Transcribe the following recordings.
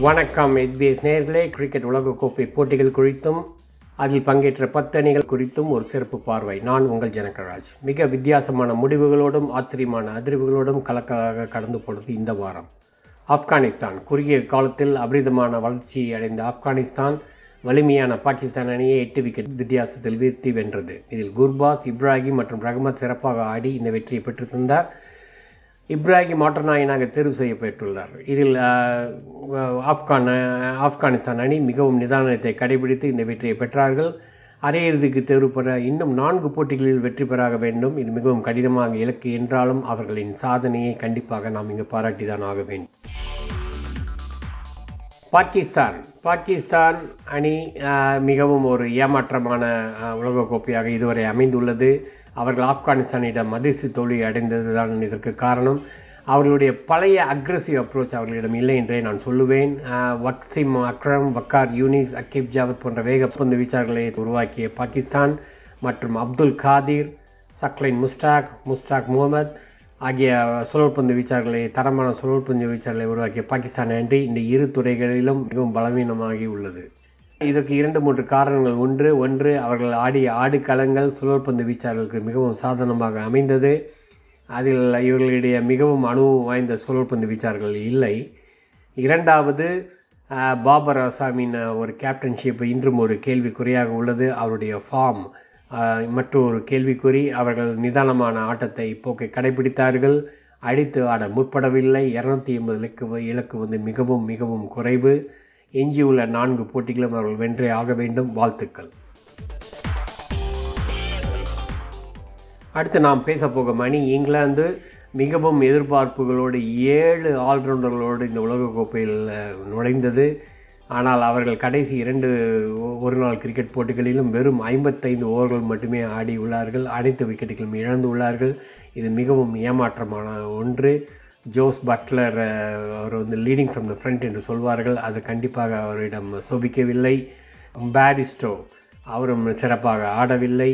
வணக்கம். எஸ்பிஎஸ் நேர்களே கிரிக்கெட் உலகக்கோப்பை போட்டிகள் குறித்தும் அதில் பங்கேற்ற பத்து அணிகள் குறித்தும் ஒரு சிறப்பு பார்வை. நான் உங்கள் ஜனகராஜ். மிக வித்தியாசமான முடிவுகளோடும் ஆச்சரியமான அதிர்வுகளோடும் கலக்கலாக கடந்து போனது இந்த வாரம். ஆப்கானிஸ்தான். குறுகிய காலத்தில் அபரிதமான வளர்ச்சி அடைந்த ஆப்கானிஸ்தான் வலிமையான பாகிஸ்தான் அணியை எட்டு விக்கெட் வித்தியாசத்தில் வீழ்த்தி வென்றது. இதில் குர்பாஸ் இப்ராஹிம் மற்றும் ரஹமத் சிறப்பாக ஆடி இந்த வெற்றியை பெற்று தந்தார். இப்ராஹிம் ஆட்டநாயனாக தேர்வு செய்யப்பட்டுள்ளார். இதில் ஆப்கான் ஆப்கானிஸ்தான் அணி மிகவும் நிதானத்தை கடைபிடித்து இந்த வெற்றியை பெற்றார்கள். அரையிறுதிக்கு தேர்வு பெற இன்னும் நான்கு போட்டிகளில் வெற்றி பெறாக வேண்டும். இது மிகவும் கடினமாக இலக்கு என்றாலும் அவர்களின் சாதனையை கண்டிப்பாக நாம் இங்கு பாராட்டிதான் ஆக வேண்டும். பாகிஸ்தான். பாகிஸ்தான் அணி மிகவும் ஒரு ஏமாற்றமான உலகக்கோப்பையாக இதுவரை அமைந்துள்ளது. அவர்கள் ஆப்கானிஸ்தானிடம் மதிசு தோல்வி அடைந்தது தான் இதற்கு காரணம். அவர்களுடைய பழைய அக்ரஸிவ் அப்ரோச் அவர்களிடம் இல்லை என்றே நான் சொல்லுவேன். வக்சிம் அக்ரம் வக்கார் யூனிஸ் அக்கிப் ஜாவத் போன்ற வேகப்பந்து வீச்சாளர்களை உருவாக்கிய பாகிஸ்தான் மற்றும் அப்துல் காதிர் சக்லைன் முஸ்டாக் முஸ்டாக் முகமது ஆகிய சுழற்பந்து வீச்சாளர்களை தரமான சுழற்பந்து வீச்சாளர்களை உருவாக்கிய பாகிஸ்தான் அன்றி இந்த இரு துறைகளிலும் மிகவும் பலவீனமாகி உள்ளது. இதற்கு இரண்டு மூன்று காரணங்கள். ஒன்று ஒன்று அவர்கள் ஆடிய ஆடுகளங்கள் சுழற்பந்து வீச்சாளர்களுக்கு மிகவும் சாதனமாக அமைந்தது. அதில் இவர்களிடையே மிகவும் அனுபவம் வாய்ந்த சுழற்பந்து வீச்சாளர்கள் இல்லை. இரண்டாவது பாபர் அசாமின் ஒரு கேப்டன்ஷிப் இன்றும் ஒரு கேள்விக்குறையாக உள்ளது. அவருடைய ஃபார்ம் மற்றொரு கேள்விக்குறி அவர்கள் நிதானமான ஆட்டத்தை போக்கை கடைபிடித்தார்கள். அடித்து ஆட முற்படவில்லை. இருநூத்தி எண்பது இலக்கு இலக்கு வந்து மிகவும் மிகவும் குறைவு. எஞ்சியுள்ள நான்கு போட்டிகளும் அவர்கள் வென்றே ஆக வேண்டும். வாழ்த்துக்கள். அடுத்து நாம் பேச போகும் அணி இங்கிலாந்து. மிகவும் எதிர்பார்ப்புகளோடு ஏழு ஆல்ரவுண்டர்களோடு இந்த உலகக்கோப்பையில் நுழைந்தது. ஆனால் அவர்கள் கடைசி இரண்டு ஒரு நாள் கிரிக்கெட் போட்டிகளிலும் வெறும் ஐம்பத்தைந்து ஓவர்கள் மட்டுமே ஆடி உள்ளார்கள். அனைத்து விக்கெட்டுகளும் இழந்து உள்ளார்கள். இது மிகவும் ஏமாற்றமான ஒன்று. ஜோஸ் பட்லர் அவர் வந்து லீடிங் ஃப்ரம் த ஃப்ரண்ட் என்று சொல்வார்கள். அது கண்டிப்பாக அவரிடம் சோபிக்கவில்லை. பேரிஸ்டோ அவரும் சிறப்பாக ஆடவில்லை.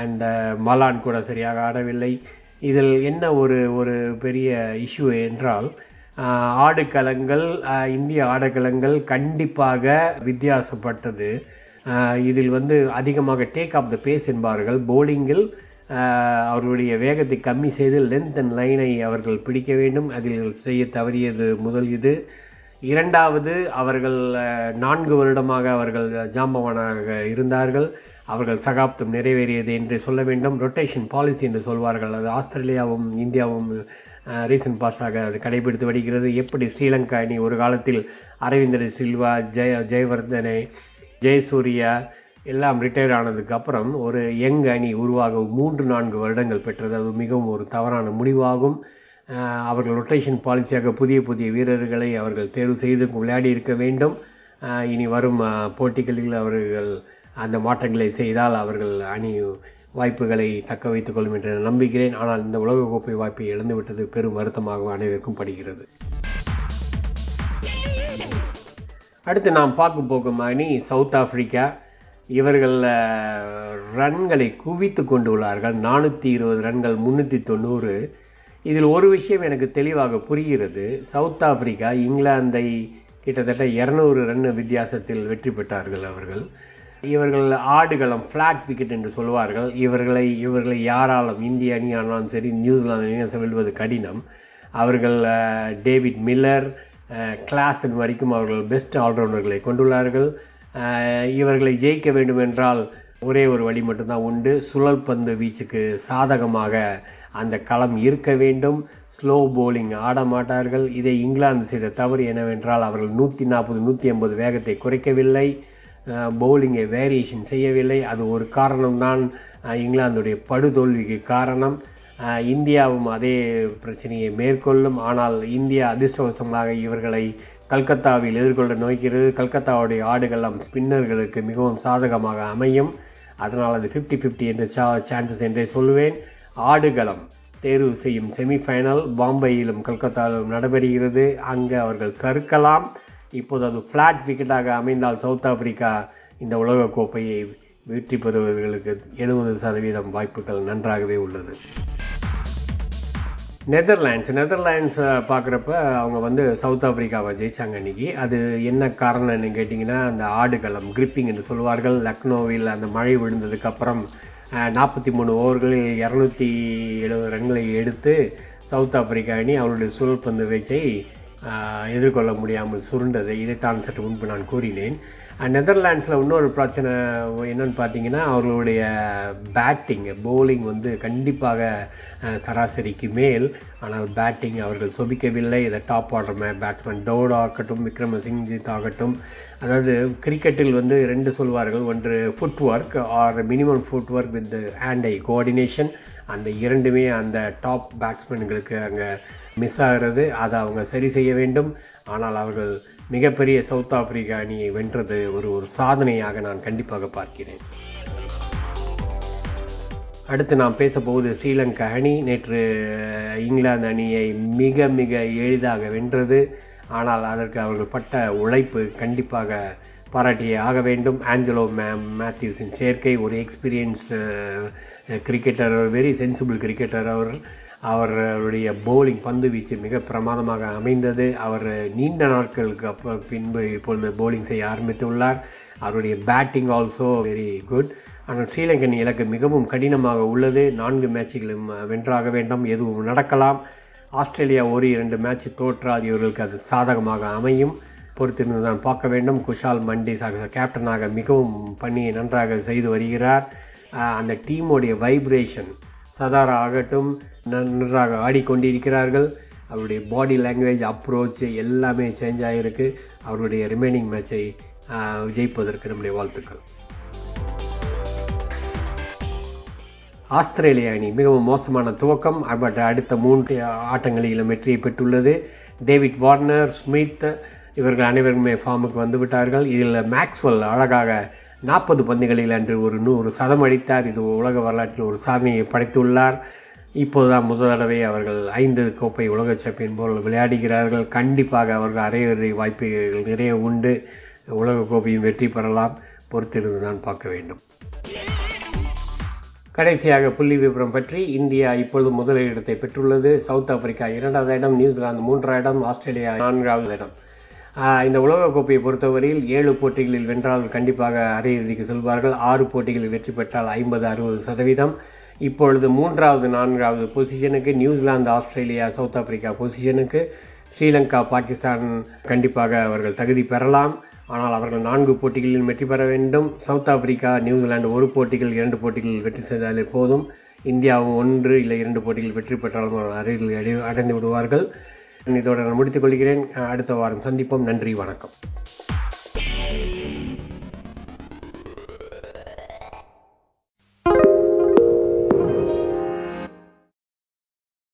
அண்ட் மலான் கூட சரியாக ஆடவில்லை. இதில் என்ன ஒரு ஒரு பெரிய இஷ்யூ என்றால் ஆடுகளங்கள் இந்திய ஆடுகளங்கள் கண்டிப்பாக வித்தியாசப்பட்டது. இதில் வந்து அதிகமாக டேக் ஆஃப் த பேஸ் என்பார்கள். போலிங்கில் அவர்களுடைய வேகத்தை கம்மி செய்து லென்த் அண்ட் லைனை அவர்கள் பிடிக்க வேண்டும். அதில் செய்ய தவறியது முதல் இது. இரண்டாவது அவர்கள் நான்கு வருடமாக அவர்கள் ஜாம்பவானாக இருந்தார்கள். அவர்கள் சகாப்தம் நிறைவேறியது என்று சொல்ல வேண்டும். ரொட்டேஷன் பாலிசி என்று சொல்வார்கள். அது ஆஸ்திரேலியாவும் இந்தியாவும் ரீசன்ட் பாஸாக அது கடைபிடித்து வருகிறது. எப்படி ஸ்ரீலங்கா அணி ஒரு காலத்தில் அரவிந்தர் சில்வா ஜெய ஜெயவர்தனை ஜெயசூர்யா எல்லாம் ரிட்டையர் ஆனதுக்கு அப்புறம் ஒரு யங் அணி உருவாக மூன்று நான்கு வருடங்கள் பெற்றது. அது மிகவும் ஒரு தவறான முடிவாகும். அவர்கள் ரொட்டேஷன் பாலிசியாக புதிய புதிய வீரர்களை அவர்கள் தேர்வு செய்து விளையாடி இருக்க வேண்டும். இனி வரும் போட்டிகளில் அவர்கள் அந்த மாற்றங்களை செய்தால் அவர்கள் அணி வாய்ப்புகளை தக்க வைத்துக் கொள்ளும் என்று நம்புகிறேன் ஆனால் இந்த உலகக்கோப்பை வாய்ப்பை இழந்துவிட்டது பெரும் வருத்தமாக அனைவருக்கும் படுகிறது. அடுத்து நாம் பார்க்க போகும் அணி சவுத் ஆப்பிரிக்கா. இவர்கள் ரன்களை குவித்து கொண்டு உள்ளார்கள் நானூற்றி இருபது ரன்கள் முன்னூத்தி தொண்ணூறு. இதில் ஒரு விஷயம் எனக்கு தெளிவாக புரிகிறது. சவுத் ஆப்பிரிக்கா இங்கிலாந்தை கிட்டத்தட்ட இரநூறு ரன் வித்தியாசத்தில் வெற்றி பெற்றார்கள் அவர்கள். இவர்கள் ஆடுகளம் ஃப்ளாட் விக்கெட் என்று சொல்வார்கள். இவர்களை இவர்களை யாராலும் இந்திய அணி ஆனாலும் சரி நியூசிலாந்து அணியை வெல்வது கடினம். அவர்கள் டேவிட் மில்லர் கிளாசன் வரைக்கும் அவர்கள் பெஸ்ட் ஆல்ரவுண்டர்களை கொண்டுள்ளார்கள். இவர்களை ஜெயிக்க வேண்டும் என்றால் ஒரே ஒரு வழி மட்டும்தான் உண்டு. சுழல் பந்து வீச்சுக்கு சாதகமாக அந்த களம் இருக்க வேண்டும். ஸ்லோ போலிங் ஆட மாட்டார்கள். இதை இங்கிலாந்து செய்த தவறு என்னவென்றால் அவர்கள் நூற்றி நாற்பது நூற்றி ஐம்பது வேகத்தை குறைக்கவில்லை. பவுலிங்கை வேரியேஷன் செய்யவில்லை. அது ஒரு காரணம்தான் இங்கிலாந்துடைய படுதோல்விக்கு காரணம். இந்தியாவும் அதே பிரச்சனையை மேற்கொள்ளும். ஆனால் இந்தியா அதிர்ஷ்டவசமாக இவர்களை கல்கத்தாவில் எதிர்கொள்ள நோக்கிறது கல்கத்தாவுடைய ஆடுகளம் ஸ்பின்னர்களுக்கு மிகவும் சாதகமாக அமையும். அதனால் அது ஃபிஃப்டி ஃபிஃப்டி என்ற சா சான்சஸ் என்றே சொல்லுவேன் ஆடுகளம் தேர்வு செய்யும் செமிஃபைனல் பாம்பேயிலும் கல்கத்தாவிலும் நடைபெறுகிறது. அங்கு அவர்கள் சறுக்கலாம். இப்போது அது ஃப்ளாட் விக்கெட்டாக அமைந்தால் சவுத் ஆப்பிரிக்கா இந்த உலகக்கோப்பையை வெற்றி பெறுவதற்கு எழுபது சதவீதம் வாய்ப்புகள் நன்றாகவே உள்ளது. நெதர்லாண்ட்ஸ் நெதர்லாண்ட்ஸ் பார்க்குறப்ப அவங்க வந்து சவுத் ஆப்பிரிக்காவை ஜெயிச்சாங்க இன்னைக்கு அது என்ன காரணம்னு கேட்டிங்கன்னா அந்த ஆடுகளம் கிரிப்பிங் என்று சொல்வார்கள் லக்னோவில் அந்த மழை விழுந்ததுக்கப்புறம் நாற்பத்தி மூணு ஓவர்களில் இரநூத்தி எழுபது ரன்களை எடுத்து சவுத் ஆப்பிரிக்கா அணி அவருடைய சுழற்பந்து வீச்சை எதிர்கொள்ள முடியாமல் சுருண்டது இதைத்தான் சற்று முன்பு நான் கூறினேன். நெதர்லாண்ட்ஸில் இன்னொரு பிரச்சனை என்னன்னு பார்த்தீங்கன்னா அவர்களுடைய பேட்டிங் போலிங் வந்து கண்டிப்பாக சராசரிக்கு மேல். ஆனால் பேட்டிங் அவர்கள் சொபிக்கவில்லை. இதை டாப் ஆர்டர் பேட்ஸ்மேன் டோட் ஆகட்டும் விக்ரமசிங்ஜித் ஆகட்டும். அதாவது கிரிக்கெட்டில் வந்து ரெண்டு சொல்வார்கள். ஒன்று footwork or minimum footwork with hand eye coordination அந்த இரண்டுமே அந்த டாப் பேட்ஸ்மேன்களுக்கு அங்கே மிஸ் ஆகிறது அதை அவங்க சரி செய்ய வேண்டும். ஆனால் அவர்கள் மிகப்பெரிய சவுத் ஆப்பிரிக்கா அணியை வென்றது ஒரு ஒரு சாதனையாக நான் கண்டிப்பாக பார்க்கிறேன். அடுத்து நாம் பேச போவது ஸ்ரீலங்கா அணி. நேற்று இங்கிலாந்து அணியை மிக மிக எளிதாக வென்றது. ஆனால் அதற்கு அவர்கள் பட்ட உழைப்பு கண்டிப்பாக பாராட்டியே ஆக வேண்டும். ஆஞ்சலோ மேம் மேத்யூஸின் சேர்க்கை ஒரு experienced cricketer very sensible cricketer அவர் அவருடைய போலிங் பந்து வீச்சு மிக பிரமாதமாக அமைந்தது. அவர் நீண்ட நாட்களுக்கு அப்போ பின்பு இப்பொழுது போலிங் செய்ய ஆரம்பித்துள்ளார். அவருடைய பேட்டிங் ஆல்சோ வெரி குட் ஆனால் ஸ்ரீலங்கன் இலக்கு மிகவும் கடினமாக உள்ளது. நான்கு மேட்சுகளும் வென்றாக வேண்டும். எதுவும் நடக்கலாம். ஆஸ்திரேலியா ஒரு இரண்டு மேட்ச் தோற்றால் இவர்களுக்கு அது சாதகமாக அமையும். பொறுத்திருந்து தான் பார்க்க வேண்டும். குஷால் மண்டிஸ் கேப்டனாக மிகவும் பணியை நன்றாக செய்து வருகிறார். அந்த டீமுடைய வைப்ரேஷன் சதாரா ஆகட்டும் நன்றாக ஆடிக்கொண்டிருக்கிறார்கள். அவருடைய பாடி லாங்குவேஜ் அப்ரோச் எல்லாமே சேஞ்ச் ஆகிருக்கு அவருடைய ரிமைனிங் மேட்சை ஜெயிப்பதற்கு நம்முடைய வாழ்த்துக்கள். ஆஸ்திரேலிய அணி மிகவும் மோசமான துவக்கம். பட் அடுத்த மூன்று ஆட்டங்களிலும் வெற்றியை பெற்றுள்ளது. டேவிட் வார்னர் ஸ்மித் இவர்கள் அனைவருமே ஃபார்முக்கு வந்து விட்டார்கள் இதில் மேக்ஸ்வெல் அழகாக நாற்பது பந்துகளில் அன்று ஒரு நூறு சதம் அடித்தார். இது உலக வரலாற்றில் ஒரு சாதனையை படைத்துள்ளார். இப்போதுதான் முதல் தடவை அவர்கள் ஐந்து கோப்பை உலக சாம்பியன் போல் விளையாடுகிறார்கள். கண்டிப்பாக அவர்கள் அரையிறுதி வாய்ப்புகள் நிறைய உண்டு. உலக கோப்பையும் வெற்றி பெறலாம். பொறுத்திருந்து தான் பார்க்க வேண்டும். கடைசியாக புள்ளி விவரம் பற்றி இந்தியா இப்பொழுது முதலிடத்தை பெற்றுள்ளது. சவுத் ஆப்பிரிக்கா இரண்டாவது இடம் நியூசிலாந்து மூன்றாம் இடம் ஆஸ்திரேலியா நான்காவது இடம். இந்த உலகக்கோப்பையை பொறுத்தவரையில் ஏழு போட்டிகளில் வென்றால் கண்டிப்பாக அரையிறுதிக்கு செல்வார்கள். ஆறு போட்டிகளில் வெற்றி பெற்றால் ஐம்பது அறுபது சதவீதம். இப்பொழுது மூன்றாவது நான்காவது பொசிஷனுக்கு நியூசிலாந்து ஆஸ்திரேலியா சவுத் ஆப்பிரிக்கா பொசிஷனுக்கு ஸ்ரீலங்கா பாகிஸ்தான் கண்டிப்பாக அவர்கள் தகுதி பெறலாம். ஆனால் அவர்கள் நான்கு போட்டிகளில் வெற்றி பெற வேண்டும். சவுத் ஆப்பிரிக்கா நியூசிலாந்து ஒரு போட்டிகள் இரண்டு போட்டிகளில் வெற்றி செய்தாலே போதும். இந்தியாவும் ஒன்று இல்லை இரண்டு போட்டிகளில் வெற்றி பெற்றாலும் அருகில் அடைந்து விடுவார்கள். இதோடு நான் முடித்துக் கொள்கிறேன். அடுத்த வாரம் சந்திப்போம். நன்றி வணக்கம்.